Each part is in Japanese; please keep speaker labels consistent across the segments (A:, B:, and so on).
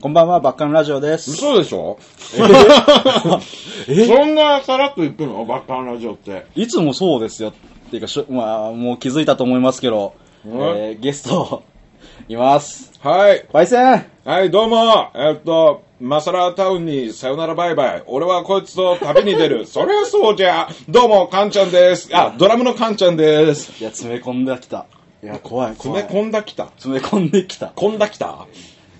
A: こんばんは、バッカンラジオです。
B: 嘘でしょ？
A: え？
B: そんなさらっと言くの？バッカンラジオって。
A: いつもそうですよ。っていうか、しょまあ、もう気づいたと思いますけど、
B: うん
A: えーゲスト、います。
B: はい。
A: パイセン
B: はい、どうも。えっと、マサラタウンにさよならバイバイ。俺はこいつと旅に出る。そりゃそうじゃ。どうも、カンちゃんです。あ、ドラムのカンちゃんです。
A: いや、詰め込んできた。いや、怖い、怖い。
B: 詰め込んだきた。
A: 詰め込んできた。
B: 込んだきた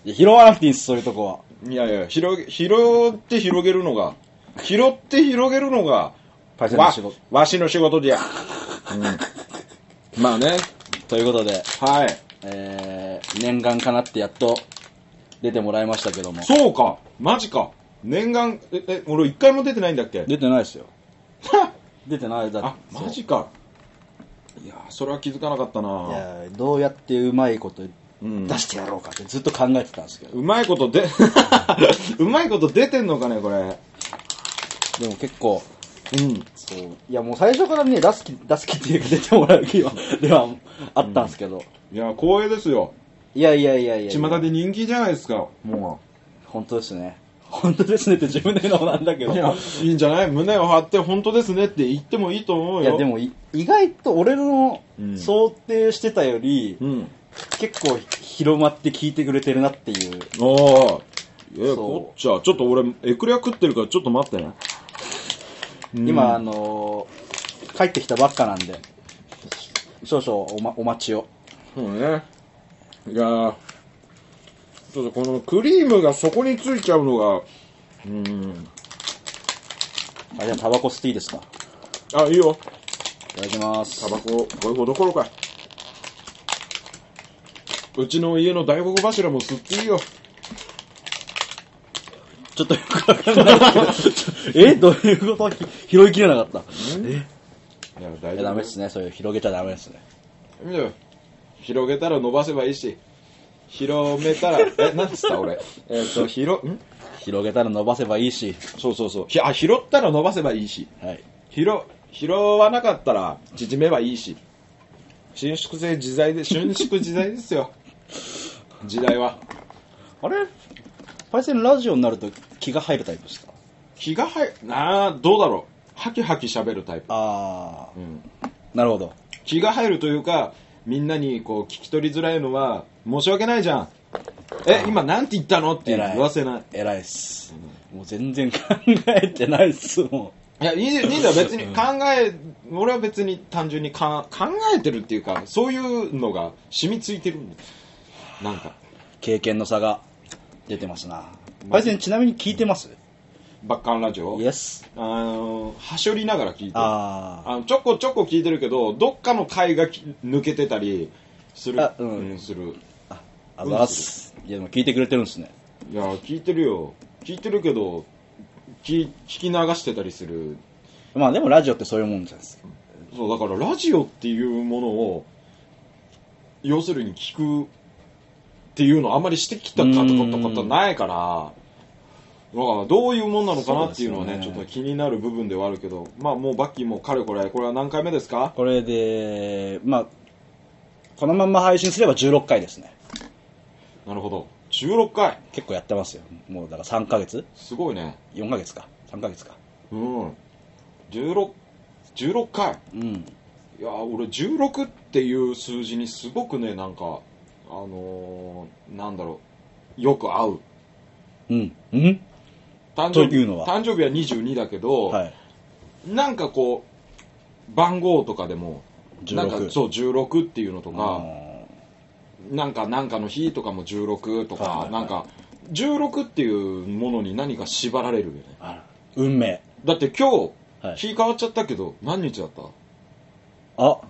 A: いや、拾わなくていいんです、そういうとこは。
B: いやいや、広げ、拾って広げるのが、拾って広げるのが、
A: パイセンの
B: わ
A: 仕事。、
B: わしの仕事じゃ。うん。まあね。
A: ということで、
B: はい。
A: えー、念願かなってやっと出てもらいましたけども。
B: そうか。マジか。念願、え、え、俺一回も出てないんだっけ？
A: 出てないですよ。出てないだ
B: あ、マジか。いや、それは気づかなかった
A: いや、どうやってうまいこと
B: うん
A: 出してやろうかってずっと考えてたんですけど。
B: うまいことで、うまいこと出てんのかね、これ。
A: でも結構、
B: うん。
A: そう。いや、もう最初からね、出す気、出す気っていうか出てもらう気は、ではあったんですけど。
B: いや、光栄ですよ。
A: いやいやいやいやいや。
B: 巷で人気じゃないですか、も
A: 本当ですね。本当ですねって自分で言うのもなんだけど。
B: う。いや、いいんじゃない？胸を張って本当ですねって言ってもいいと思うよ。
A: いやでもい意外と俺の
B: うん
A: 想定してたより、
B: うん。
A: 結構広まって聞いてくれてるなっていう。
B: ああ。え、
A: そう
B: こっちゃ、ちょっと俺、エクレア食ってるからちょっと待ってね。うん
A: 今、あのー帰ってきたばっかなんで、少々お,、ま、お待ちを。
B: そうね。いやーちょっとこのクリームがそこについちゃうのが、うん。
A: あ、じゃあタバコ吸っていいですか？
B: あ、いいよ。
A: いただきます。
B: タバコ、これほどころか。うちの家の大黒柱も吸っていいよ。
A: ちょっとよくわかんないけど、え？どういうこと？ひ拾いきれなかった。え？
B: いや、大
A: いや、ダメですね。そういう広げちゃダメですね。
B: 広げたら伸ばせばいいし。広めたら、え、なんつった俺？えっと、広、ん？
A: 広げたら伸ばせばいいし。
B: そうそうそう。ひあ、拾ったら伸ばせばいいし。
A: はい。
B: 拾、拾わなかったら縮めばいいし。伸縮性自在で、伸縮自在ですよ。時代は。
A: あれ？パイセンラジオになると気が入るタイプですか？
B: 気が入る、なあ、どうだろう。ハキハキ喋るタイプ。
A: あ
B: うん。
A: ー、なるほど。
B: 気が入るというか、みんなにこう聞き取りづらいのは、申し訳ないじゃん。え、今なんて言ったの？って言わせない。
A: 偉いっす。もう全然考えてないっすも
B: いや、いいいいんだよ、別に考え、俺は別に単純にか考えてるっていうか、そういうのが染みついてるんだよ。なんか、
A: ん。経験の差が出てますな。パイセンちなみに聞いてます？
B: バッカンラジオ？
A: イエス。
B: あの、はしょりながら聞いてる。
A: あー。
B: あのちょこちょこ聞いてるけど、どっかの回がき抜けてたりする。
A: あうん
B: する。
A: あ、あざっす。いや、でも聞いてくれてるんですね。
B: いや、聞いてるよ。聞いてるけど、聞聞き流してたりする。
A: まあでもラジオってそういうもんじゃないですか。
B: そう、だからラジオっていうものを、要するに聞くっていうのあんまりしてきたかとことないから、だからどういうもんなのかなっていうのはね、
A: ね
B: ちょっと気になる部分ではあるけど、まあもうバッキーもかれこれ、これは何回目ですか？
A: これで、まあ、このまま配信すれば16回ですね。
B: なるほど。16回？
A: 結構やってますよ。もうだから3ヶ月？
B: すごいね。
A: ?4 ヶ月か。3ヶ月か。
B: うん。16、16回？
A: うん。
B: いや俺16っていう数字にすごくねなんかあのー、なんだろうよく合う。
A: うん。うん。
B: 誕生日
A: というのは？
B: 誕生日は22だけど、
A: はい。
B: なんかこう番号とかでもなんか
A: 16
B: そう16っていうのと
A: あ
B: か、なんかなんかの日とかも16とか、
A: はいはいはい。
B: なんか16っていうものに何か縛られるよね。
A: 運命。
B: だって今日、
A: はい。
B: 日変わっちゃったけど何日だった？
A: あ、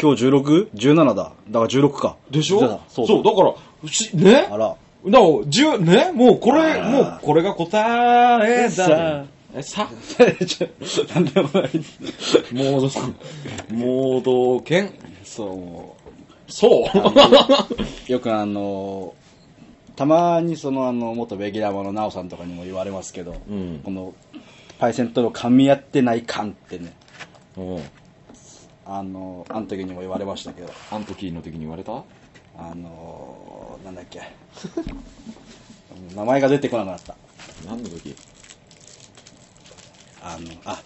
A: 今日 16?17 だ。だから16か。
B: でしょ？
A: そう
B: そうだから不思ね？
A: あら。
B: だから、じゅ、ね、もうこれ、もうこれが答えだ
A: さ。
B: え、さ、
A: なんでもない。
B: モードさん、モード犬。
A: そう、も
B: そう。
A: う、よくあの、たまにそのあの、元ベギラマのナオさんとかにも言われますけど、
B: うん
A: この、パイセンとの噛み合ってない感ってね、
B: うん。
A: あの、あの時にも言われましたけど、
B: アントキーの時に言われた？
A: あの、なんだっけ名前が出てこなくなった。
B: 何の時？
A: あの、あ、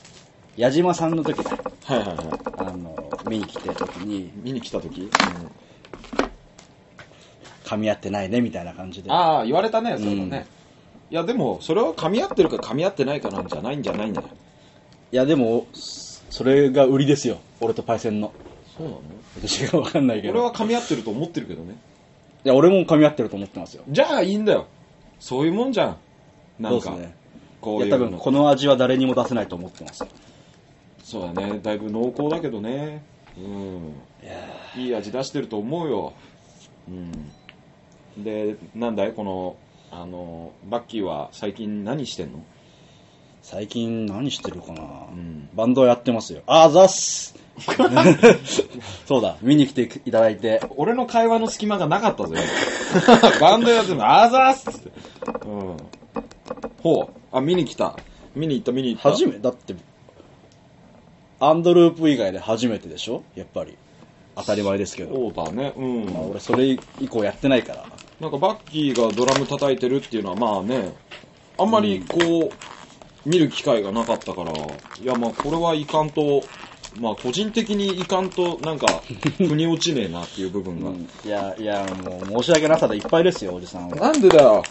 A: 矢島さんの時だ。
B: はいはいはい。
A: あの、見に来てる時に、
B: 見に来た時、
A: 噛み合ってないね、みたいな感じで。
B: ああ、言われたね、そうだ
A: うん
B: ね。いや、でも、それは噛み合ってるか噛み合ってないかなんじゃないんじゃないんだよ。
A: いや、でも、それが売りですよ。俺とパイセンの。
B: そうなの？
A: 私がわかんないけど。
B: 俺は噛み合ってると思ってるけどね。
A: いや、俺も噛み合ってると思ってますよ。
B: じゃあいいんだよ。そういうもんじゃん。なんか、
A: そうですね。
B: こ
A: いうや、多分
B: の。
A: この味は誰にも出せないと思ってますよ。
B: そうだね。だいぶ濃厚だけどね。うん。
A: いや
B: いい味出してると思うよ。うん。で、なんだい？この、あの、バッキーは最近何してんの？
A: 最近何してるかな、
B: ん
A: バンドやってますよ。あざっすそうだ、見に来ていただいて。
B: 俺の会話の隙間がなかったぜ。バンドやってんの、あざっつって。うん。ほう。あ、見に来た。見に行った、見に行った。
A: 初め、だって、アンドループ以外で初めてでしょ？やっぱり。当たり前ですけど。
B: そうだね。うん。
A: まあ、俺それ以降やってないから。
B: なんかバッキーがドラム叩いてるっていうのはまあね、あんまりこう、見る機会がなかったから、いやまあこれはいかんと、まあ個人的にいかんとなんか、腑に落ちねえなっていう部分が。
A: うんいや、いや、もう申し訳なさでいっぱいですよ、おじさんは。
B: なんでだ？よ。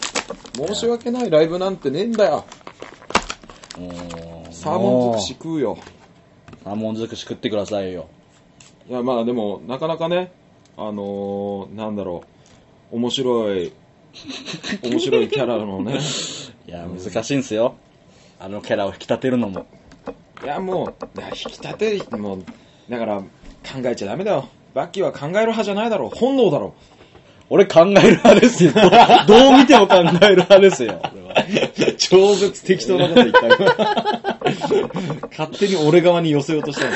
B: 申し訳ないライブなんてねえんだよ。
A: もう
B: サーモン尽くし食うよ。
A: サーモン尽くし食ってくださいよ。
B: いやまあでも、なかなかね、あのー、なんだろう、面白い、面白いキャラのね、
A: いや、難しいんすよ。あのキャラを引き立てるのも。
B: いや、もう、いや引き立て、もう、だから、考えちゃダメだよ。バッキーは考える派じゃないだろ。本能だろ。
A: 俺考える派ですよ。ど どう見ても考える派ですよ。俺は
B: 超絶適当なこと言ったよ。勝手に俺側に寄せようとしたの。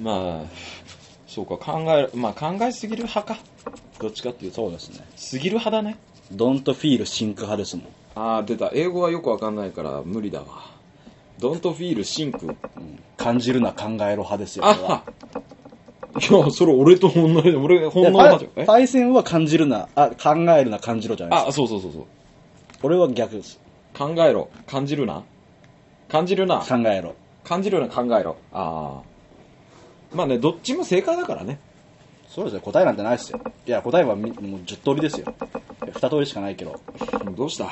B: まあ、そうか、考える、まあ考えすぎる派か。どっちかっていうと。
A: そうですね。
B: すぎる派だね。
A: don't feel シンク派ですもん。
B: ああ、出た。英語はよくわかんないから無理だわ。don't feel sink.
A: うん感じるな考えろ派ですよ。
B: あいや、それ俺と同じ。俺、本能派じゃん。え？
A: パイセンは感じるな、あ、考えるな感じろじゃないです
B: あ、そうそうそうそう。
A: か。俺は逆です。
B: 考えろ。感じるな。感じるな。
A: 考えろ。
B: 感じるな、考えろ。ああ。まあね、どっちも正解だからね。
A: そうですよ。答えなんてないですよ。いや、答えはみもう10通りですよ。2通りしかないけど。
B: どうした？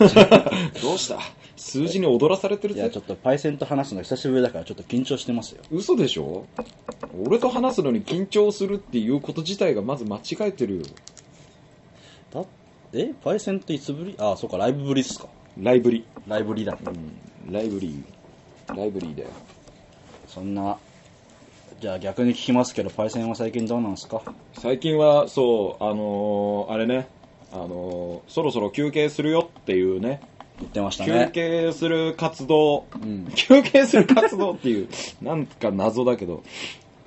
B: どうした？数字に踊らされてる
A: いや、
B: ぜ
A: ちょっとパイセンと話すの久しぶりだからちょっと緊張してますよ。
B: 嘘でしょ？俺と話すのに緊張するっていうこと自体がまず間違えてるよ。
A: だえ？パイセンっていつぶり？あ、そうか、ライブぶりっすか。
B: ライブリ。
A: ライブリだ。
B: うん。ライブリー。ライブリーだよ。
A: そんな、じゃあ逆に聞きますけど、パイセンは最近どうなんですか？
B: 最近は、そう、あのーあれね、あのーそろそろ休憩するよっていうね、
A: 言ってました
B: 休
A: ね。
B: 憩する活動、
A: うん。
B: 休憩する活動っていう、なんか謎だけど、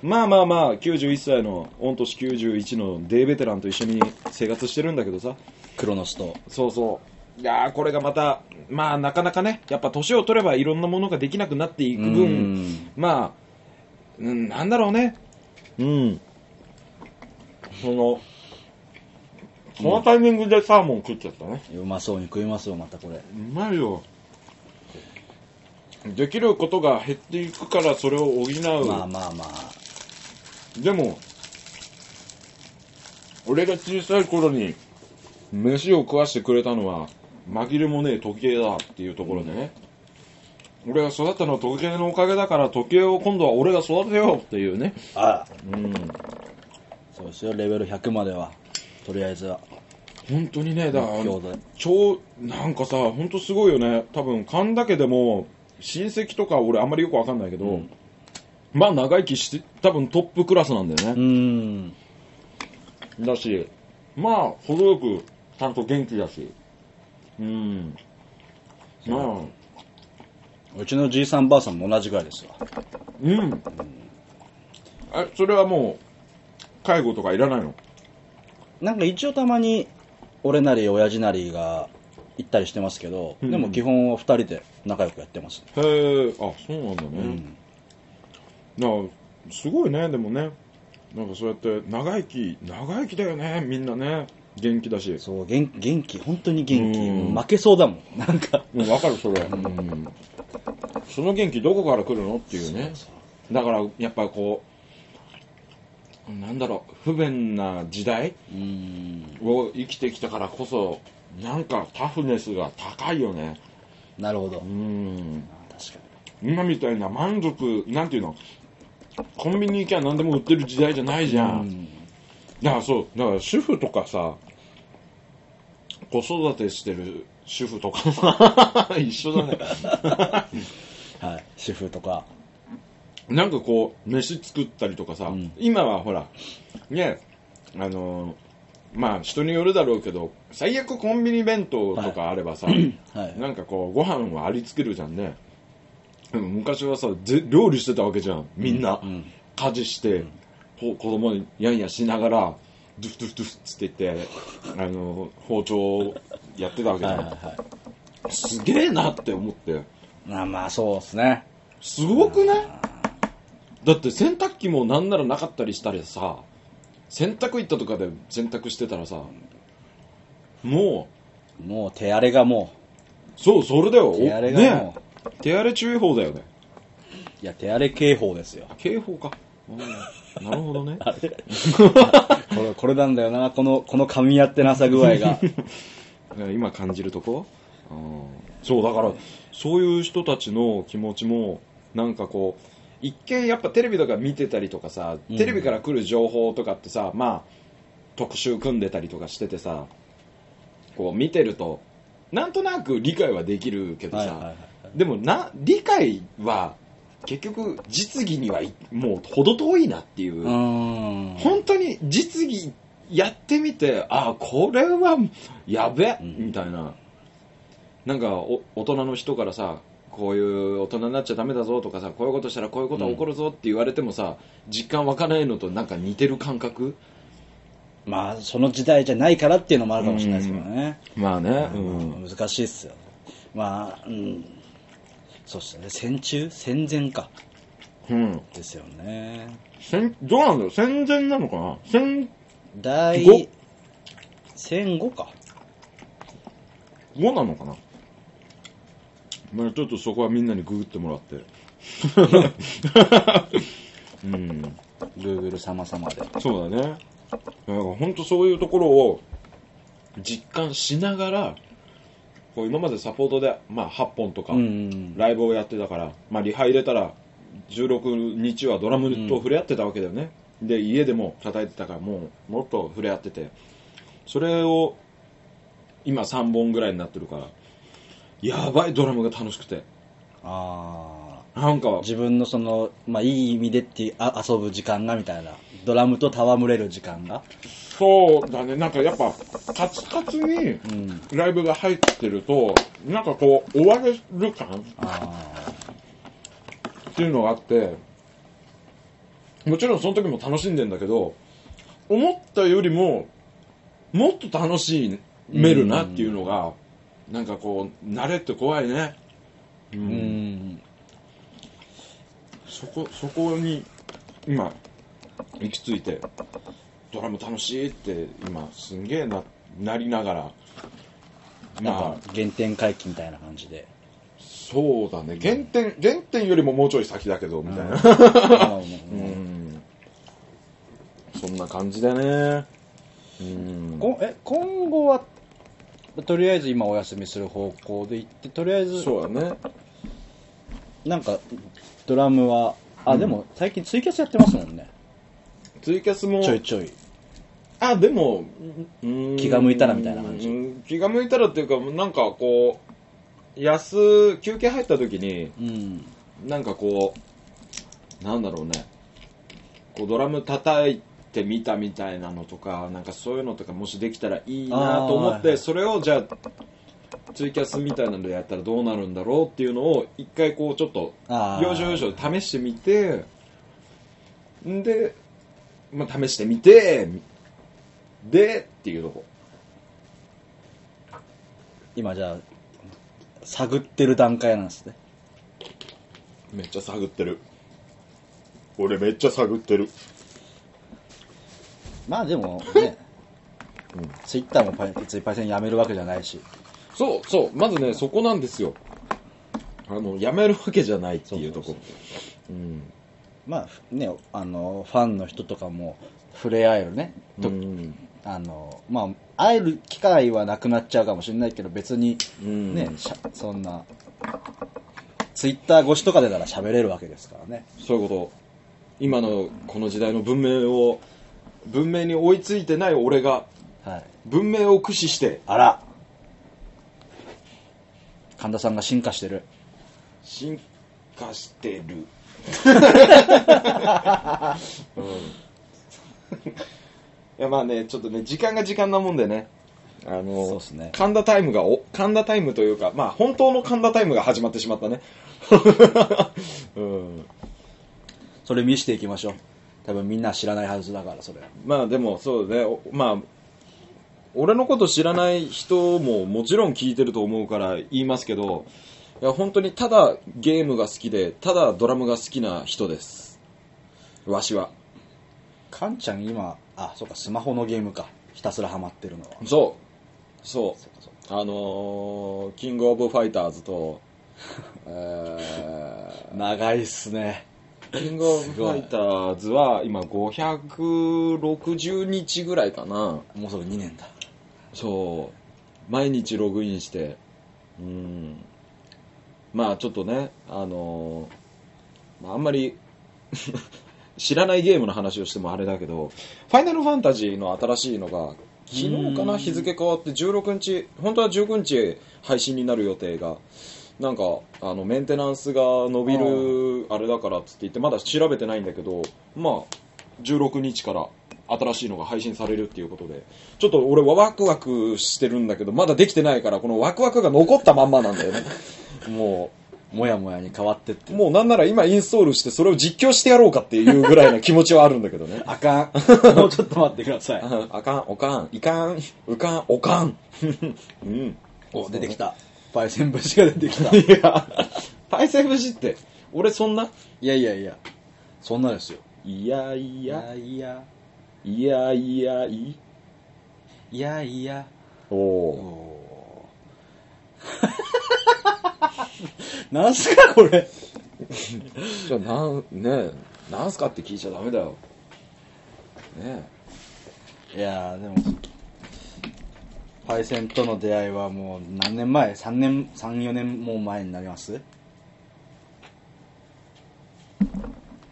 B: まあまあまあ、91歳の、御年91のデーベテランと一緒に生活してるんだけどさ、
A: クロノスと。
B: そうそう。いやー、これがまた、まあなかなかね、やっぱ年を取ればいろんなものができなくなっていく
A: う
B: 分、
A: ん
B: まあ、うん、なんだろうね。うん。その、そのタイミングでサーモン食っちゃったね。
A: うまそうに食いますよ、またこれ。
B: うまいよ。できることが減っていくからそれを補う。
A: まあまあまあ。
B: でも、俺が小さい頃に飯を食わしてくれたのは紛れもねえ時計だっていうところでね。俺が育ったのは時計のおかげだから時計を今度は俺が育てようっていうね。
A: あ
B: うん。
A: そうですよ、レベル100までは。とりあえずは。
B: 本当にね、だから。超、なんかさ、本当すごいよね。多分、神田家でも、親戚とか俺あんまりよくわかんないけど、
A: うん
B: まあ長生きして、多分トップクラスなんだよ
A: う
B: ね。
A: ん。
B: だし、まあ、程よく、ちゃんと元気だし。うん。まあ、
A: うちのじいさんばあさんも同じぐらいですわ。
B: うん。え、それはもう、介護とかいらないの？
A: なんか一応たまに、俺なり親父なりが行ったりしてますけど、
B: うん
A: でも基本は二人で仲良くやってます。
B: へえ、あ、そうなんだね。
A: うん。
B: なあすごいね、でもね。なんかそうやって長生き長生きだよねみんなね元気だし
A: そう元元気本当に元気
B: うん
A: 負けそうだもんなんか
B: うん分かるそれ、うん、その元気どこから来るの？っていうね。だからやっぱこうなんだろう不便な時代
A: うん。
B: を生きてきたからこそなんかタフネスが高いよね。
A: なるほど。
B: うん。
A: 確か
B: 今みたいな満足なんていうの？コンビニ行きゃ何でも売ってる時代じゃないじゃん、
A: に
B: だからそうだから主婦とかさ子育てしてる主婦とか 一緒だね
A: はい。主婦とか。
B: なんかこう飯作ったりとかさ、
A: うん。
B: 今はほらねあのーまあ人によるだろうけど最悪コンビニ弁当とかあればさ、
A: はい。
B: なんかこうご飯はありつけるじゃんね。昔はさぜ料理してたわけじゃん。みんな、
A: うん
B: 家事して、ほ子供にやんやしながらドゥフドゥフドゥフっつって言ってあの包丁をやってたわけじゃん、
A: はい。
B: すげえなって思って
A: まあまあそうですね。
B: すごくない？だって洗濯機もなんならなかったりしたりさ洗濯行ったとかで洗濯してたらさも
A: もう手荒れがも
B: う。そうそれだよ。
A: う手荒れがも
B: ね。手荒れ注意報だよね。
A: う、いや手荒れ警報ですよ。
B: あ警報か。うんなるほどね。
A: これこれなんだよなこのこの噛み合ってなさ具合が。
B: 今感じるとこ？そうだからそういう人たちの気持ちもなんかこう一見やっぱテレビとか見てたりとかさ
A: うん。
B: テレビから来る情報とかってさ、まあ特集組んでたりとかしててさこう見てるとなんとなく理解はできるけどさ、
A: はいはいはい
B: でもな理解は結局実技にはいもう程遠いなっていう、本当に実技やってみてあこれはやべ、
A: うん。
B: みたいななんかお大人の人からさこういう大人になっちゃダメだぞとかさこういうことしたらこういうことが起こるぞって言われてもさ、実感湧かないのとなんか似てる感覚？
A: まあその時代じゃないからっていうのもあるかもしれないですけどね、
B: まあね。
A: うん。難しいっすよ。まあうん。そうっすよね。戦中？戦前か。
B: うん。
A: ですよね。
B: 戦どうなんだろう？戦前なのかな？戦
A: 第
B: 五？
A: 戦後か。
B: 後なのかな？まあちょっとそこはみんなにググってもらって。うん、
A: Google 様々で。
B: そうだね。だから本当そういうところを実感しながら、こう今までサポートで、まあ、8本とか
A: うん
B: ライブをやってたから、まあ、リハ入れたら16日はドラムと触れ合ってたわけだよね。で、家でも叩いてたから、もうもっと触れ合ってて、それを今3本ぐらいになってるから、やばいドラムが楽しくて。
A: あ
B: なんか。
A: あ、自分のその、まあ、いい意味でってあ遊ぶ時間がみたいな。ドラムと戯れる時間が。
B: そうだね、なんかやっぱ、カツカツに、
A: うん。
B: ライブが入ってると、なんかこう、追われる感っ
A: あ
B: ていうのがあって、もちろんその時も楽しんでんだけど、思ったよりも、もっと楽しめるなっていうのが、なんかこう、慣れって怖いね。う
A: あうん。ん
B: そこ、そこに、今、行き着いて、ドラム楽しいって、今、すんげえな、なりながら、
A: なんか原点回帰みたいな感じで。
B: そうだね。原点原点よりももうちょい先だけどみたいな。
A: う
B: うん。そんな感じだね。うん。
A: こえ今後はとりあえず今お休みする方向で行ってとりあえず
B: そうだね。
A: なんかドラムはあ、でも最近ツイキャスやってますもんね。
B: ツイキャスも
A: ちょいちょい。
B: あでもうん。
A: 気が向いたらみたいな感じ。
B: うん気が向いたらっていうかなんかこう休休憩入った時に
A: うん。
B: なんかこうなんだろうね。こうドラム叩いてみたみたいなのとかなんかそういうのとかもしできたらいいなと思ってそれをじゃあツイキャスみたいなのでやったらどうなるんだろうっていうのを一回こうちょっと要所要所で試してみてんで、まあ、試してみてでっていうとこ。
A: 今じゃあ探ってる段階なんですね。
B: めっちゃ探ってる。俺めっちゃ探ってる
A: まあでもね、
B: うん
A: ツイッターもパイ別にパイセンやめるわけじゃないし。
B: そうそう、まずね、そこなんですよ。あの、やめるわけじゃないっていうところ。うん。
A: まあね、あの、ファンの人とかも触れ合えるね。と
B: うん。
A: あの、まあ、会える機会はなくなっちゃうかもしれないけど、別に
B: うん
A: ね、しゃそんな、ツイッター越しとかでなら喋れるわけですからね。
B: そういうこと。今のこの時代の文明を、文明に追いついてない俺が、
A: はい。
B: 文明を駆使して、
A: あら神田さんが進化してる。
B: 進化してる。うん、いやまあね、ちょっとね、時間が時間なもんでね、あの、
A: そうっすね
B: 神田タイムがお、神田タイムというか、まあ本当の神田タイムが始まってしまったね。うん、
A: それ見していきましょう。多分みんな知らないはずだから、それ。
B: まあでもそうね、おまあ、俺のこと知らない人ももちろん聞いてると思うから言いますけど、いや本当にただゲームが好きで、ただドラムが好きな人です。わしは。
A: カンちゃん今、あ、そうか、スマホのゲームか。ひたすらハマってるのは。
B: そう。そ
A: そう。
B: あのー、キングオブファイターズと、え
A: か長いっすね。
B: ー、キングオブファイターズは今560日ぐらいかな。
A: もうすぐ2年だ。
B: そう。毎日ログインして、うん。まあちょっとね、あのーまああんまり 知らないゲームの話をしてもあれだけど、ファイナルファンタジーの新しいのが、昨日か
A: う
B: なん日付変わって16日、本当は19日配信になる予定が、なんか、あの、メンテナンスが伸びるあれだからっつって言って、まだ調べてないんだけど、まあ、16日から新しいのが配信されるっていうことで、ちょっと俺はワクワクしてるんだけど、まだできてないから、このワクワクが残ったまんまなんだよね。も
A: もやもやに変わってって
B: う、。もうなんなら今インストールしてそれを実況してやろうかっていうぐらいの気持ちはあるんだけどね。
A: あかん。もうちょっと待ってください。
B: ああかん、おかん、いかん、うかん、おかん。うん。
A: お、出てきた。パイセン節が出てきた。
B: いや、パイセン節って、俺そんな？い
A: やいやいや。そんなですよ。
B: いやい
A: い
B: や、
A: いや。
B: いやいやい。
A: いやいや。
B: お
A: おなんすかこれ？
B: ー。じゃあ、なん、ねえ、なんすかって聞いちゃダメだよ。ね
A: いやー、でも、パイセンとの出会いはもう何年前 ?3 年、3、4年も前になります？
B: え。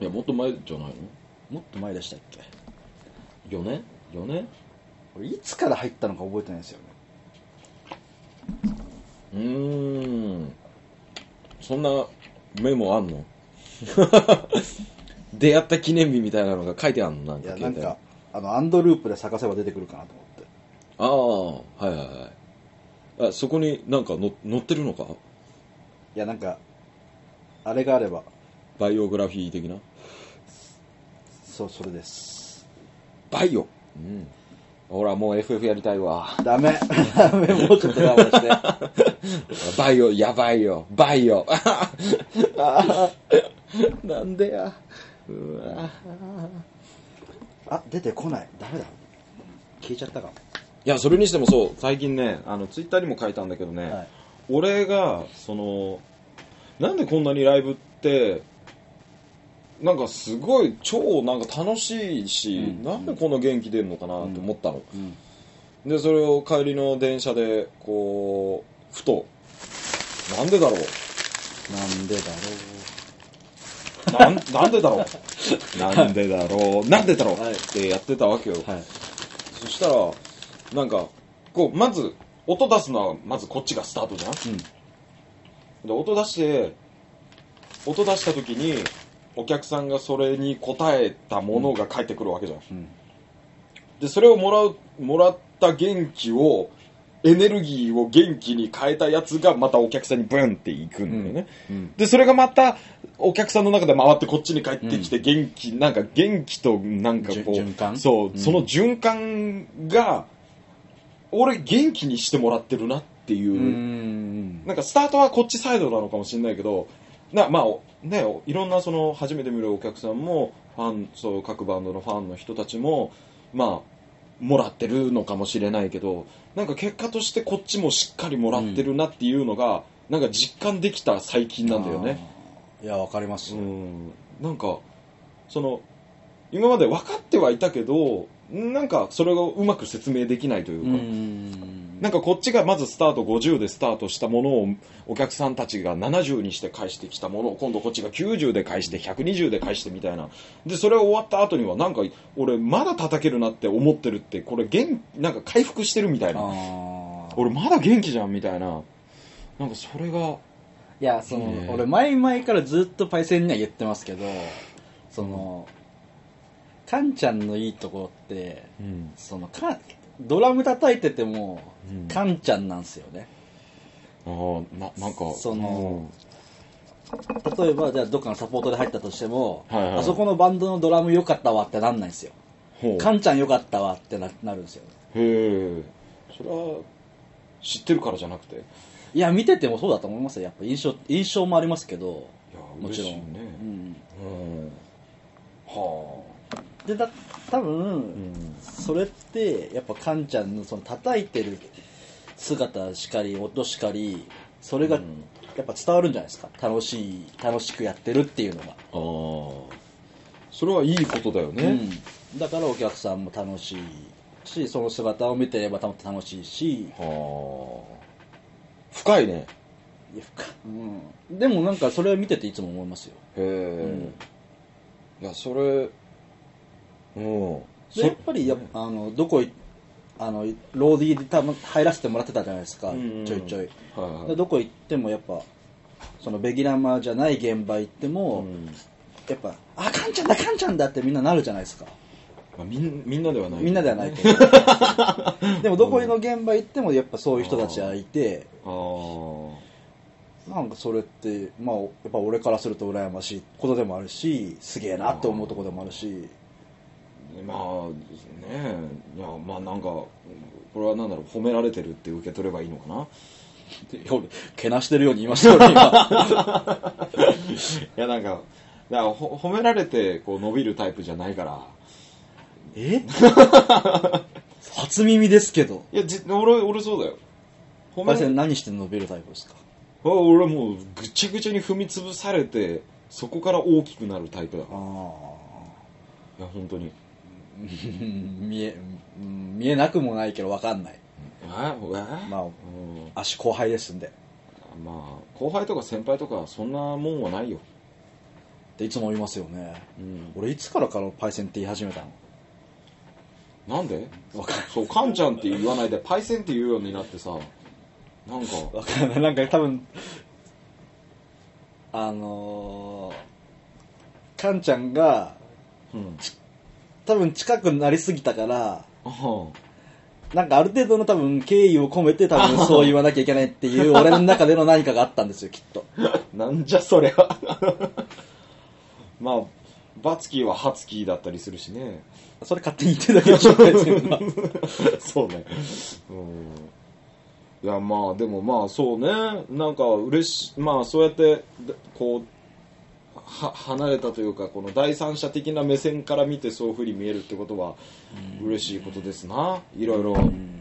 B: いや、もっと前じゃないの？
A: もっと前でしたっけ
B: ?4 年 ?4 年？
A: 俺いつから入ったのか覚えてないですよね。
B: うーん。そんなメモあんの？出会った記念日みたいなのが書いてあんの？なん
A: いや、
B: か携帯
A: なんか、あの、アンドループで探せば出てくるかなと思って。
B: ああ、はいはいはい。あそこになんかの載ってるのか？
A: いや、なんか、あれがあれば、
B: バイオグラフィー的な？
A: そう、それです。
B: バイオ？うん。ほら、もう FF やりたいわ。
A: ダメダメ、もうちょっと我慢して。
B: バイオ、やばいよ。バイオ。なんでや？うわ
A: あ、出てこない。ダメだ。消えちゃったかも。
B: いや、それにしてもそう、最近ね、あの、ツイッターにも書いたんだけどね、
A: はい。
B: 俺が、その、なんでこんなにライブって、なんかすごい超なんか楽しいし、
A: うん
B: なんでこんな元気出るのかなって思ったの。
A: うん。
B: で、それを帰りの電車で、こう、ふと、なんでだろう
A: なんでだろ
B: なん、なんでだろう なんでだろうなんでだろう
A: はい
B: ってやってたわけよ。
A: う。はい。
B: そしたら、なんか、こう、まず、音出すのは、まずこっちがスタートじゃん？
A: うん。
B: で、音出して、音出した時に、お客さんがそれに応えたものが返ってくるわけじゃん。
A: うん。
B: で、それをもらう、もらった元気を、エネルギーを元気に変えたやつがまたお客さんにブンっていくんだよね。
A: うん。
B: で、それがまた、お客さんの中で回ってこっちに帰ってきて、元気、なんか元気と、なんかこう、そう、
A: うん
B: その循環が、俺元気にしてもらってるなっていう、
A: うん。
B: なんかスタートはこっちサイドなのかもしれないけど、なまあ、ね、いろんなその、初めて見るお客さんも、ファン、そう、各バンドのファンの人たちも、まあもらってるのかもしれないけどなんか結果としてこっちもしっかりもらってるなっていうのが、なんか実感できた最近なんだよね。
A: いやわかります。
B: ん。なんかその今まで分かってはいたけどなんかそれをうまく説明できないという
A: う
B: か、
A: ん。
B: なんかこっちがまずスタート50でスタートしたものをお客さんたちが70にして返してきたものを今度こっちが90で返して120で返してみたいな。でそれが終わった後にはなんか俺まだ叩けるなって思ってるってこれ元なんか回復してるみたいな。俺まだ元気じゃんみたいな。なんかそれが
A: いやその、俺前々からずっとパイセンには言ってますけどそのカンちゃんのいいところって
B: うん。
A: そのかドラム叩いてても、
B: うん。
A: カンちゃんなんですよね。
B: あーななんか
A: その例えばじゃあどっかのサポートで入ったとしても、
B: はいはい。
A: あそこのバンドのドラム良かったわってなんないんですよ。カンちゃん良かったわってななるんですよ。
B: へえそれは知ってるからじゃなくて？い
A: いや見ててもそうだと思いますよ。やっぱ印象印象もありますけど。
B: や
A: もちろん、
B: ね。
A: うん、
B: うん。は
A: でだ多分、
B: あうん。
A: それってやっぱカンちゃんのその叩いてる姿しかり音しかりそれが
B: うん。
A: やっぱ伝わるんじゃないですか？楽しい楽しくやってるっていうのが、
B: ああそれはいいことだよね、
A: うん、だからお客さんも楽しいしその姿を見てれば楽しいし。
B: はあ深いね。
A: いや深うん、でもなんかそれを見てていつも思いますよ。
B: へえ、いやそれうん
A: でやっぱりやあのどこいあのローディーで多分入らせてもらってたじゃないですか、
B: うん
A: ちょいちょい。
B: はいはい。
A: でどこ行ってもやっぱそのベギラマじゃない現場行っても、
B: うん。
A: やっぱ「あカンちゃんだカンちゃんだ」ってみんななるじゃないですか。
B: まあ、みんみんなではない。
A: みんなではないけど でもどこの現場行ってもやっぱそういう人たちがいて
B: ああ
A: なんかそれってまあやっぱ俺からすると羨ましいことでもあるしすげえなって思うところでもあるし
B: まあねいやまあなんかこれはなんだろう褒められてるって受け取ればいいのかな？
A: 俺けなしてるように言いましたよ俺今。
B: いやなんかだからほ褒められてこう伸びるタイプじゃないから。
A: え？初耳ですけど。
B: いやじ俺俺そうだよ。褒
A: パイセン何して伸びるタイプですか？
B: あ俺もうぐちゃぐちゃに踏み潰されてそこから大きくなるタイプだから。い
A: あ
B: や本当に。
A: あ見えうん見えなくもないけど分かんない。
B: え？え？
A: まあ
B: うん。
A: 足後輩ですんで。
B: まあ後輩とか先輩とかそんなもんはないよ、
A: っていつも言いますよね。
B: うん、
A: 俺いつからかのパイセンって言い始めたの？
B: なんで？
A: わかん
B: そうカンちゃんって言わないでパイセンって言うようになってさ。なんか。
A: わかんない。なんか多分あのー、カンちゃんが
B: うん
A: 多分近くなりすぎたからなんかある程度の多分敬意を込めて多分そう言わなきゃいけないっていう 俺の中での何かがあったんですよきっと。
B: なんじゃそりゃ。まあバツキーはハツキーだったりするしね。
A: それ勝手に言ってるだけでしょ
B: そうね。うん。いやまあでもまあそうね。なんか嬉しまあそうやってでこうは離れたというかこの第三者的な目線から見てそういうふうに見えるってことは嬉しいことですな。いろいろ。
A: うん。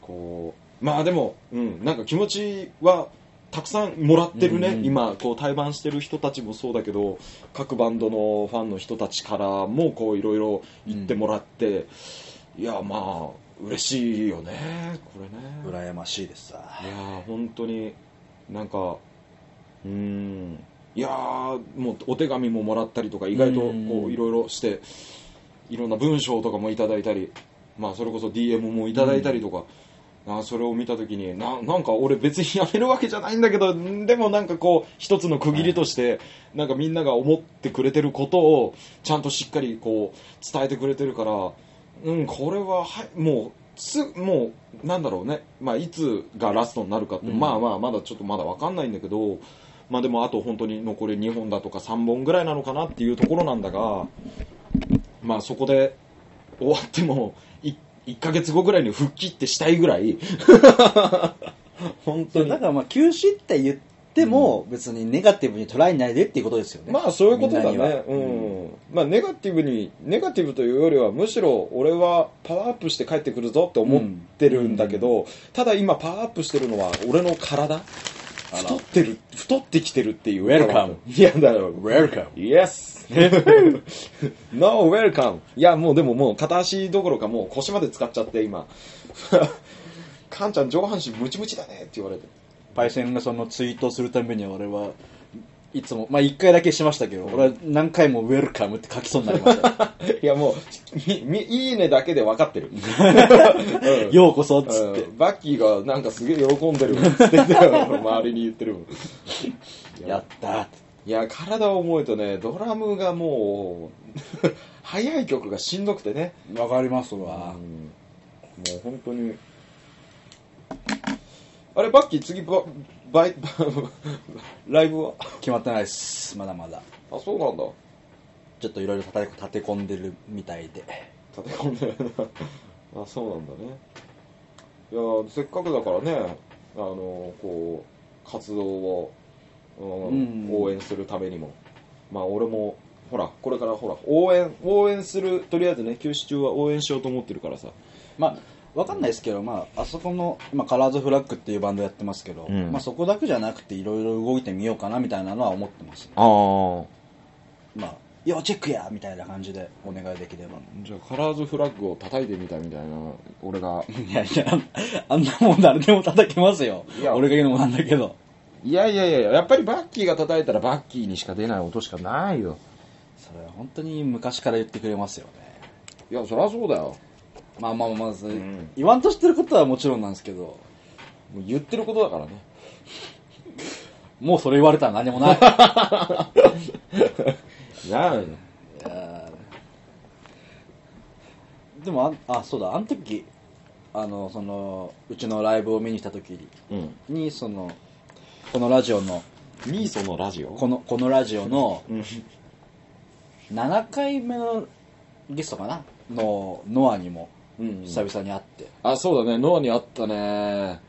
B: こうまあでも、うん、なんか気持ちはたくさんもらってるね、
A: うんうん
B: 今。こう対バンしてる人たちもそうだけど各バンドのファンの人たちからもこういろいろ言ってもらって、いやまあ嬉しいよねこれね。
A: 羨ましいですさ。
B: いやー本当になんかうーんいやーもうお手紙ももらったりとか意外とこ
A: う
B: いろいろしていろんな文章とかもいただいたりまあそれこそ DM もいただいたりとか、あーそれを見た時にななんか俺別にやめるわけじゃないんだけどんでもなんかこう一つの区切りとして、なんかみんなが思ってくれてることをちゃんとしっかりこう伝えてくれてるからうんこれははいもうすもうなんだろうね、まあ、いつがラストになるかって、
A: うん。
B: まあまあまだちょっとまだ分かんないんだけどまあでもあと本当に残り2本だとか3本ぐらいなのかなっていうところなんだがまあそこで終わってもい1ヶ月後ぐらいに復帰ってしたいぐらい。本当に。
A: だからまあ休止って言っっても、別にネガティブに捉えないでっていうことですよね。
B: まあそういうことだね。うん。まあネガティブに、ネガティブというよりは、むしろ俺はパワーアップして帰ってくるぞって思ってるんだけど、ただ今パワーアップしてるのは俺の体？太ってる、太ってきてるっていう。
A: Welcome
B: いやだよ。
A: Welcome.
B: Yes! no, welcome! いや、もうでももう片足どころかもう腰まで使っちゃって今。カンちゃん上半身ムチムチだねって言われて。
A: パイセンがそのツイートをするために俺はいつも、まあ一回だけしましたけど、俺は何回もウェルカムって書きそうになりました。
B: いやもう、み、み、いいねだけで分かってる。うん
A: ようこそっつって。
B: うんバッキーがなんかすげえ喜んでるっつって周りに言ってるもん。
A: やった
B: いや、体を思うとね、ドラムがもう、速い曲がしんどくてね。
A: わかります
B: うん
A: わ。
B: もう本当に。あれ、バッキー次バ、バイ、ライブは？
A: 決まってないです。まだまだ。
B: あ、そうなんだ。
A: ちょっといろいろ立て込んでるみたいで。
B: 立て込んでるな。あ、そうなんだね。いや、せっかくだからね、あの、こう、活動を、うん
A: うん
B: 応援するためにも。まあ、俺も、ほら、これからほら、応援、応援する、とりあえずね、休止中は応援しようと思ってるからさ。
A: まあ、わかんないですけど、まあ、あそこの、今、カラーズフラッグっていうバンドやってますけど、
B: うん
A: まあ、そこだけじゃなくて、いろいろ動いてみようかなみたいなのは思ってます。
B: ああ。
A: まあ、要チェックやみたいな感じでお願いできれば。
B: じゃあ、カラーズフラッグを叩いてみたみたいな、俺が。
A: いやいや、あんなもん誰でも叩けますよ
B: いや。
A: 俺が言うのもなんだけど。
B: いやいやいや、やっぱりバッキーが叩いたらバッキーにしか出ない音しかないよ。
A: それは本当に昔から言ってくれますよね。
B: いや、そりゃそうだよ。
A: まあまあまず、
B: ん
A: 言わんとしてることはもちろんなんですけど、
B: もう言ってることだからね。
A: もうそれ言われたら何もない。
B: いや
A: いやーでもあ、あ、そうだ、あの時、あの、その、うちのライブを見に来た時
B: うん。
A: に、その、このラジオの、
B: ミーソのラジオ？
A: この、このラジオの
B: うん。
A: 7回目のゲストかな？の、ノアにも
B: うん
A: 久々に会って。
B: あ、そうだね、ノアにあったね。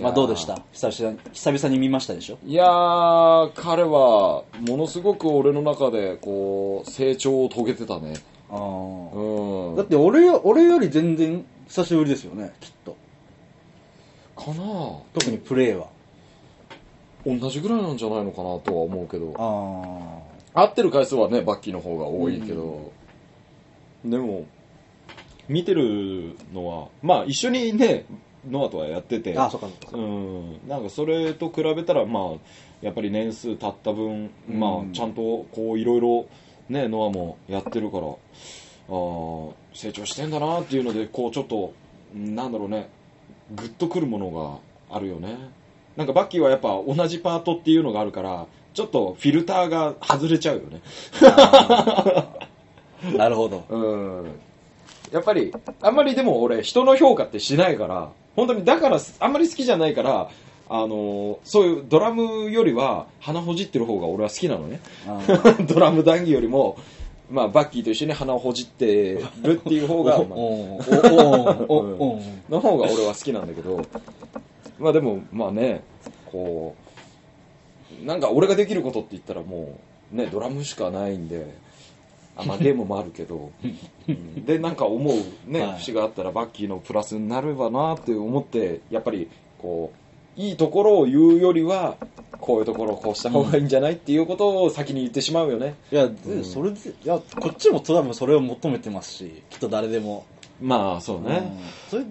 A: まあどうでした？久々に、久々に見ましたでしょ？
B: いやー、彼は、ものすごく俺の中で、こう、成長を遂げてたね。
A: あー
B: うん。
A: だって俺よ、俺より全然久しぶりですよね、きっと。
B: かな
A: 特にプレーは。
B: 同じぐらいなんじゃないのかなとは思うけど。
A: あ
B: 会ってる回数はね、バッキーの方が多いけど、でも、見てるのは、まあ一緒にね、ノアとはやってて、
A: あ。あ、そっかそっか。
B: うん、なんかそれと比べたら、まあ、やっぱり年数経った分、ま
A: うん
B: あ、ちゃんとこういろいろ、ね、ノアもやってるから、あー成長してんだなっていうので、こうちょっと、なんだろうね、グッとくるものがあるよね。なんかバッキーはやっぱ同じパートっていうのがあるから、ちょっとフィルターが外れちゃうよね。
A: なるほど。
B: うん。やっぱり、あんまりでも俺、人の評価ってしないから、本当に、だから、あんまり好きじゃないから、あのそういうドラムよりは鼻ほじってる方が俺は好きなのね。ドラム談義よりも、まあ、バッキーと一緒に鼻をほじってるっていう方が、まあの方が俺は好きなんだけど、まあでも、まあね、こう、なんか俺ができることって言ったらもう、ね、ドラムしかないんで、あまあゲームもあるけど、うんで、なんか思うね、
A: はい
B: 節があったらバッキーのプラスになればなって思って、やっぱり、こう、いいところを言うよりは、こういうところをこうした方がいいんじゃないっていうことを先に言ってしまうよね。
A: いや、でそれで、いや、こっちも多分それを求めてますし、きっと誰でも。
B: まあ、そうね。
A: うんそれ、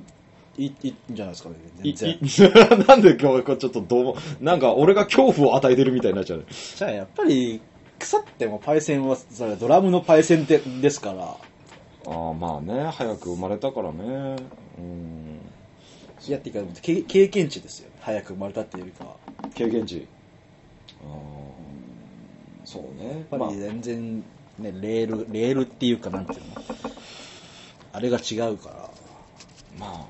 A: いい、いいんじゃないですかね、
B: い
A: 全然。
B: い なんで今日ちょっとどうなんか俺が恐怖を与えてるみたいになっちゃう。
A: じゃあやっぱり、腐ってもパイセンは、それドラムのパイセンでですから、
B: ああまあね早く生まれたからね。うん。
A: いやっていうか、経経験値ですよ。早く生まれたっていうよりかは。
B: 経験値。ああそうね。まあ
A: やっぱり全然、ね、レール、レールっていうか、なんていうの。あれが違うから。
B: まあ、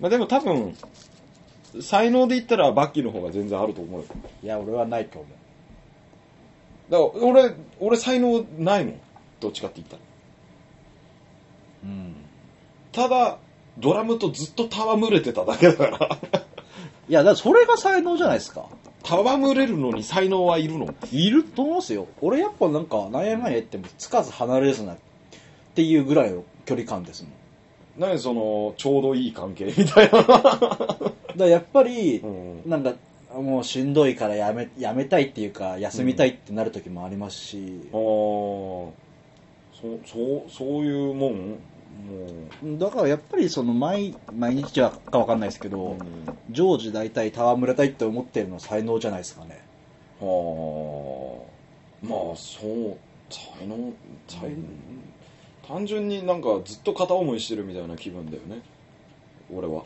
B: まあでも多分才能で言ったらバッキーの方が全然あると思うよ。
A: いや、俺はないと思う。
B: だから俺俺才能ないもんどっちかって言ったら
A: うん。
B: ただドラムとずっと戯れてただけだから
A: いや、だそれが才能じゃないですか。
B: 戯れるのに才能はいるの
A: いると思いますよ。俺やっぱなんか、何やかんや言っても、つかず離れずなっていうぐらいの距離感ですもん。
B: 何その、ちょうどいい関係みたいな。
A: だやっぱり、
B: うん
A: なんか、もうしんどいからやめ、やめたいっていうか、休みたいってなる時もありますし、
B: ああ、そう、そう、そういうもん？も
A: だからやっぱりその毎、毎日はかわかんないですけ
B: う。
A: ど、
B: うん
A: 常時大体戯れたいって思ってるのは才能じゃないですかね。
B: はあ、まあ、そう、才能、才能、単純になんかずっと片思いしてるみたいな気分だよね。俺は。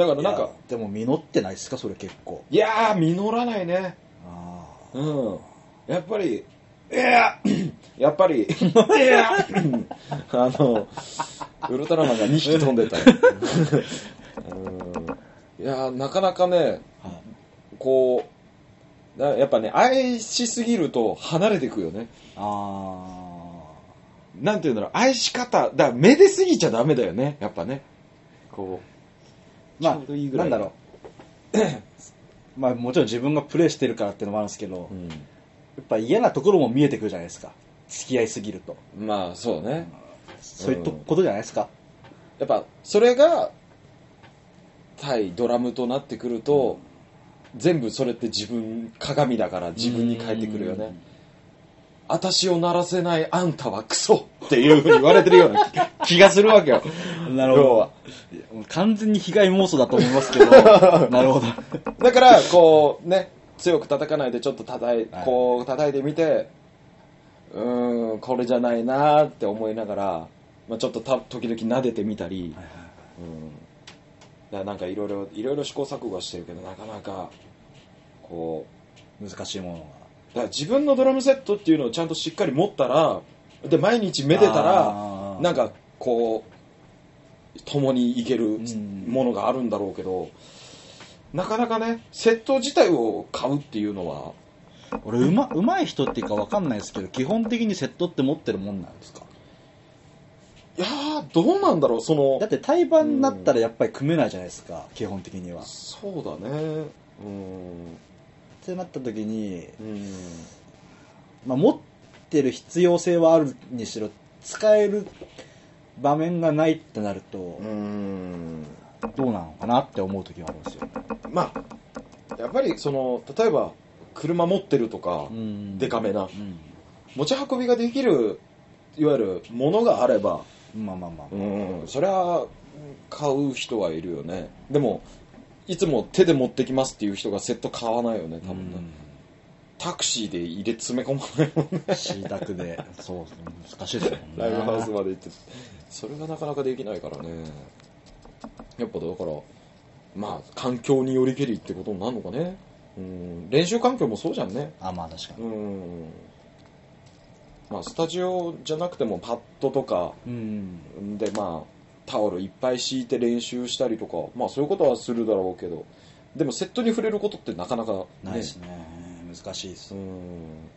B: だからなんか、
A: でも実ってないですか？それ結構。
B: いやー、実らないね。
A: あ
B: うん。やっぱり、いや、やっぱり、いや、あの、ウルトラマンが2匹飛んでた いや、なかなかね、こう、だやっぱね、愛しすぎると離れていくよね。
A: あ
B: なんていうんだろう、愛し方、だめですぎちゃダメだよね、やっぱね。こう、
A: ーま
B: ちょうどいい
A: あ、
B: ぐら
A: ないんだろう。まあもちろん自分がプレイしてるからっていうのもあるんですけど、
B: う
A: やっぱ嫌なところも見えてくるじゃないですか。付き合いすぎると。
B: ん。まあ、そうね。
A: そういうとことじゃないですか。
B: やっぱ、それが、対ドラムとなってくると、全部それって自分、鏡だから自分に返ってくるよね。私を鳴らせないあんたはクソっていうふうに言われてるような気気がするわけよ。
A: うん。なるほど完全に被害妄想だと思いますけど、なるほど。
B: だから、こう、ね、強く叩かないでちょっと叩い、
A: はい
B: こう叩いてみて、うーん、これじゃないなーって思いながら、まあ、ちょっとた時々撫でてみたり、うん。なんかいろいろ、いろいろ試行錯誤はしてるけど、なかなか、こう、
A: 難しいものが。
B: だから自分のドラムセットっていうのをちゃんとしっかり持ったら、で、毎日めでたら、なんか、こう、共にいける
A: ん
B: ものがあるんだろうけど、なかなかね、セット自体を買うっていうのは、
A: 俺うま、うまい人っていうかわかんないですけど、基本的にセットって持ってるもんなんですか？
B: いやー、どうなんだろう、その
A: だっ、て対バンになったらやっぱり組めないじゃないですか、基本的には。っ
B: そうだね、うん、
A: てなった時に、
B: うん、
A: まあ、持ってる必要性はあるにしろ、使える場面がないってなると
B: う、ん、
A: どうなのかなって思う時があるんですよ。
B: まあ、やっぱりその、例えば、車持ってるとか、
A: うん。
B: デカめな。
A: う
B: 持ち運びができる、いわゆるものがあれば、
A: ん。まあまあまあ。
B: うん、そりゃ買う人はいるよね。でもいつも手で持ってきますっていう人がセット買わないよね多分ね、タクシーで入れ詰め込まないもんね
A: うん。シータクで、そう、難しいですよね。
B: ライブハウスまで行ってそれがなかなかできないからねやっぱだからまあ環境によりけりってことになるのかねうん練習環境もそうじゃんね
A: あ、まあ確かに。
B: うんまあスタジオじゃなくてもパッドとか
A: うん。
B: でまあタオルいっぱい敷いて練習したりとかまあそういうことはするだろうけどでもセットに触れることってなかなか、ね、
A: ないですね。難しいです。
B: う。ん。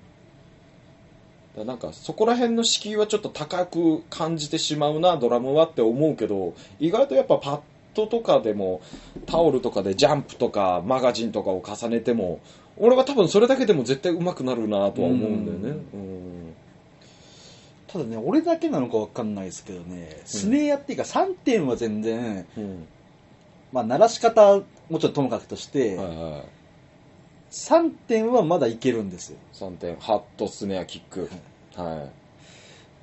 B: なんかそこら辺の敷居はちょっと高く感じてしまうなドラムはって思うけど意外とやっぱパッドとかでもタオルとかでジャンプとかマガジンとかを重ねても俺は多分それだけでも絶対上手くなるなとは思うんだよね。うん。
A: ただね、俺だけなのかわかんないですけどね、スネアっていうか3点は全然、
B: うん。
A: まあ鳴らし方もちろんともかくとして、
B: はいはい
A: 3点はまだいけるんですよ。
B: 3点。ハットスネアキック。はい。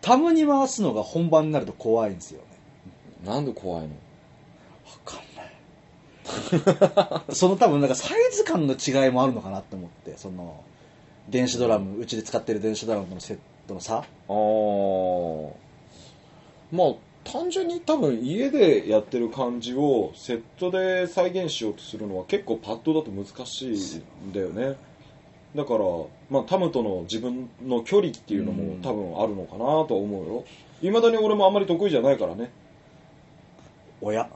A: タムに回すのが本番になると怖いんですよね。
B: なんで怖いの？
A: わかんない。その多分なんかサイズ感の違いもあるのかなって思って、その、電子ドラム、うちで使ってる電子ドラムとのセットの差。
B: ああまあ単純に多分家でやってる感じをセットで再現しようとするのは結構パッドだと難しいんだよね。だから、まあ、タムとの自分の距離っていうのも多分あるのかなとは思うよ。いまだに俺もあんまり得意じゃないからね。
A: おや。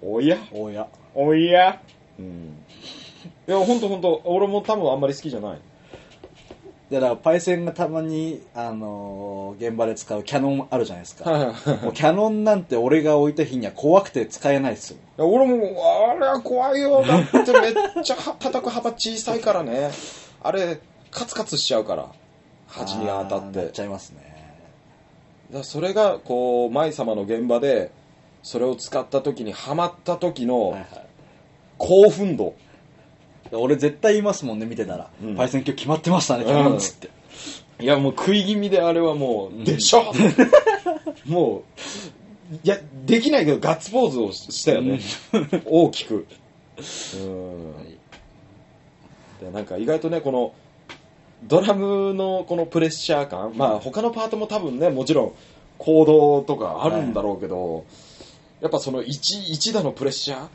B: おや？
A: おや。
B: おや？うん。いや本当本当俺も多分あんまり好きじゃない。
A: でだからパイセンがたまに、あのー現場で使うキャノンあるじゃないですか、
B: はいはい
A: もうキャノンなんて俺が置いた日には怖くて使えないですよ
B: 俺も、あれは怖いよ。だってめっちゃは叩く幅小さいからね。あれ、カツカツしちゃうから。端に当たっ。
A: あーなってちゃいますね
B: だそれが、こう、舞様の現場で、それを使った時に、ハマった時の
A: はいはい
B: 興奮度。
A: 俺絶対言いますもんね見てたら、
B: うん。
A: パイセン今日決まってましたねキャノつって、
B: いや、もう食い気味であれはもう、でしょ。もう、いや、できないけどガッツポーズをしたよね。大きく。うん。でなんか意外とね、この、ドラムのこのプレッシャー感、まあ他のパートも多分ね、もちろん行動とかあるんだろうけど、やっぱその一一打のプレッシャー？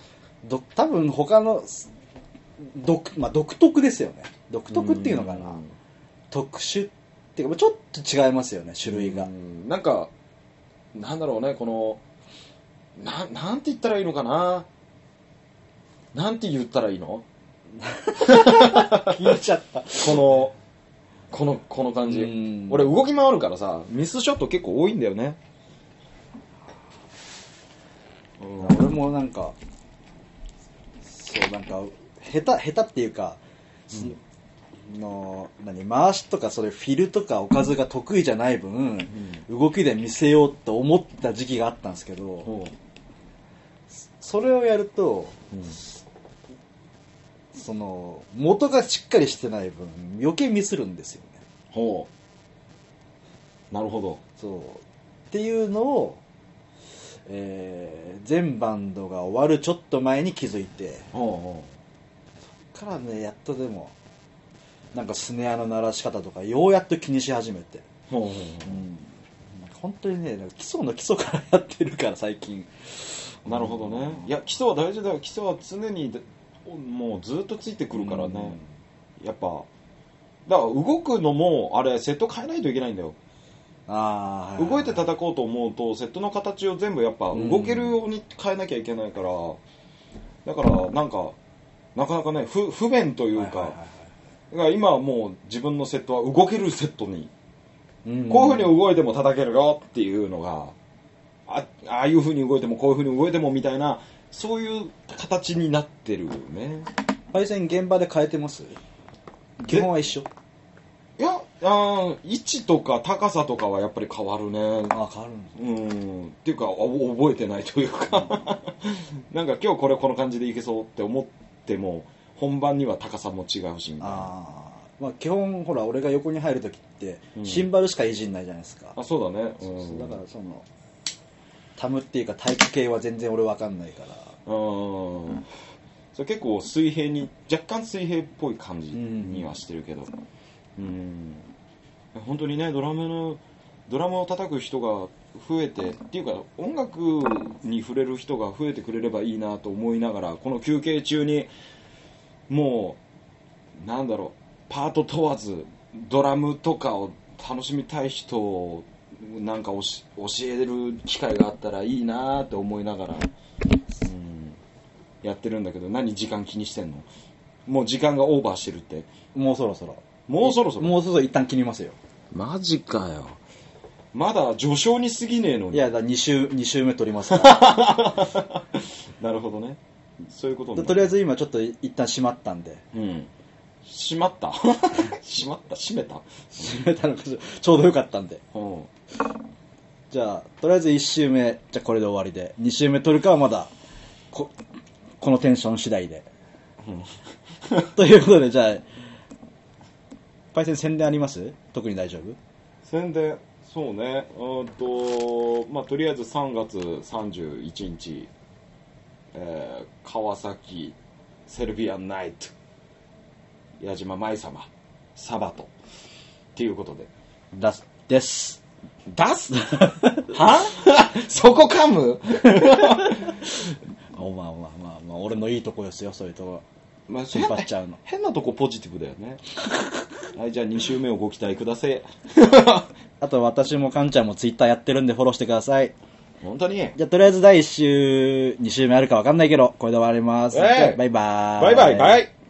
A: ど多分他の独,、まあ、独特ですよね。独特っていうのかな、特殊っていうかちょっと違いますよね種類が、
B: うん。なんかなんだろうねこのななんて言ったらいいのかな。なんて言ったらいいの？
A: 聞いちゃった。
B: このこのこの感じ。
A: うん。
B: 俺動き回るからさミスショット結構多いんだよね。
A: 俺もなんかそうなんか下手下手っていうか、すの何回しとかそれフィルとかおかずが得意じゃない分、動きで見せようと思った時期があったんですけど、
B: ほ
A: それをやると
B: ううん。
A: その元がしっかりしてない分余計ミスるんですよね。
B: ほう。なるほど。
A: そう。っていうのを、えー全バンドが終わるちょっと前に気づいて
B: ほ
A: からねやっとでもなんかスネアの鳴らし方とかようやっと気にし始めて、
B: うほうほう。
A: うん、本当にね基礎の基礎からやってるから最近。
B: なるほどね。いや基礎は大事だよ。基礎は常にでもうずっとついてくるからね、やっぱだから動くのもあれセット変えないといけないんだよ。
A: ああ
B: 動いて叩こうと思うとセットの形を全部やっぱ動けるように変えなきゃいけないから。だからなんかなかなかね不不便というか、から今はもう自分のセットは動けるセットに、
A: うん。
B: こういうふうに動いても叩けるよっていうのがあああいうふうに動いてもこういうふうに動いてもみたいなそういう形になってるね。
A: 配線現場で変えてます？基本は一緒。
B: いやあー位置とか高さとかはやっぱり変わるね。
A: あ変わるんです
B: うん。っていうかあ覚えてないというか。なんか今日これこの感じでいけそうって思っても本番には高さも違うしみたいな。
A: ああまあ基本ほら俺が横に入るときって
B: うん。
A: シンバルしかいじんないじゃないですか、
B: あそうだね。
A: そうそう。
B: うん。
A: だからそのタムっていうか体育系は全然俺わかんないから。
B: うん。それ結構水平に若干水平っぽい感じにはしてるけど。うん。本当にねドラムのドラムを叩く人が増えてっていうか音楽に触れる人が増えてくれればいいなと思いながらこの休憩中にもうなんだろうパート問わずドラムとかを楽しみたい人をなんかおし教える機会があったらいいなって思いながら、うん、やってるんだけど何時間気にしてんの？もう時間がオーバーしてるって。
A: もうそろそろ。
B: もうそろそろ。
A: もうそろそろ。一旦切りますよ
B: マジかよまだ序章に過ぎねえのに。
A: いやだ2週二週目取りますから。
B: なるほどね。そういうこと
A: でとりあえず今ちょっと一旦閉まったんで。
B: うん。閉まった？閉まった？閉めた？
A: 閉めたのがちょうどよかったんで。
B: うん。
A: じゃあとりあえず1週目じゃあこれで終わりで。2週目取るかはまだここのテンション次第で。ということでじゃあパイセン宣伝あります？特に大丈夫？
B: 宣伝そうね。うんとまあとりあえず3月31日、えー川崎セルビアンナイト矢島舞様サバト。っていうことで。
A: だです
B: 出すは？そこ噛む？
A: おまあまあまあまあ俺のいいとこですよそういうとこ。
B: まあ、
A: 引っ張っちゃうの。
B: 変なとこポジティブだよね。はいじゃあ2週目をご期待ください
A: あと私もカンちゃんもツイッターやってるんでフォローしてください。
B: 本当に？
A: じゃあとりあえず第1週2週目あるか分かんないけどこれで終わります、
B: えい
A: じゃあバイバーイ。
B: バイバイ。バイ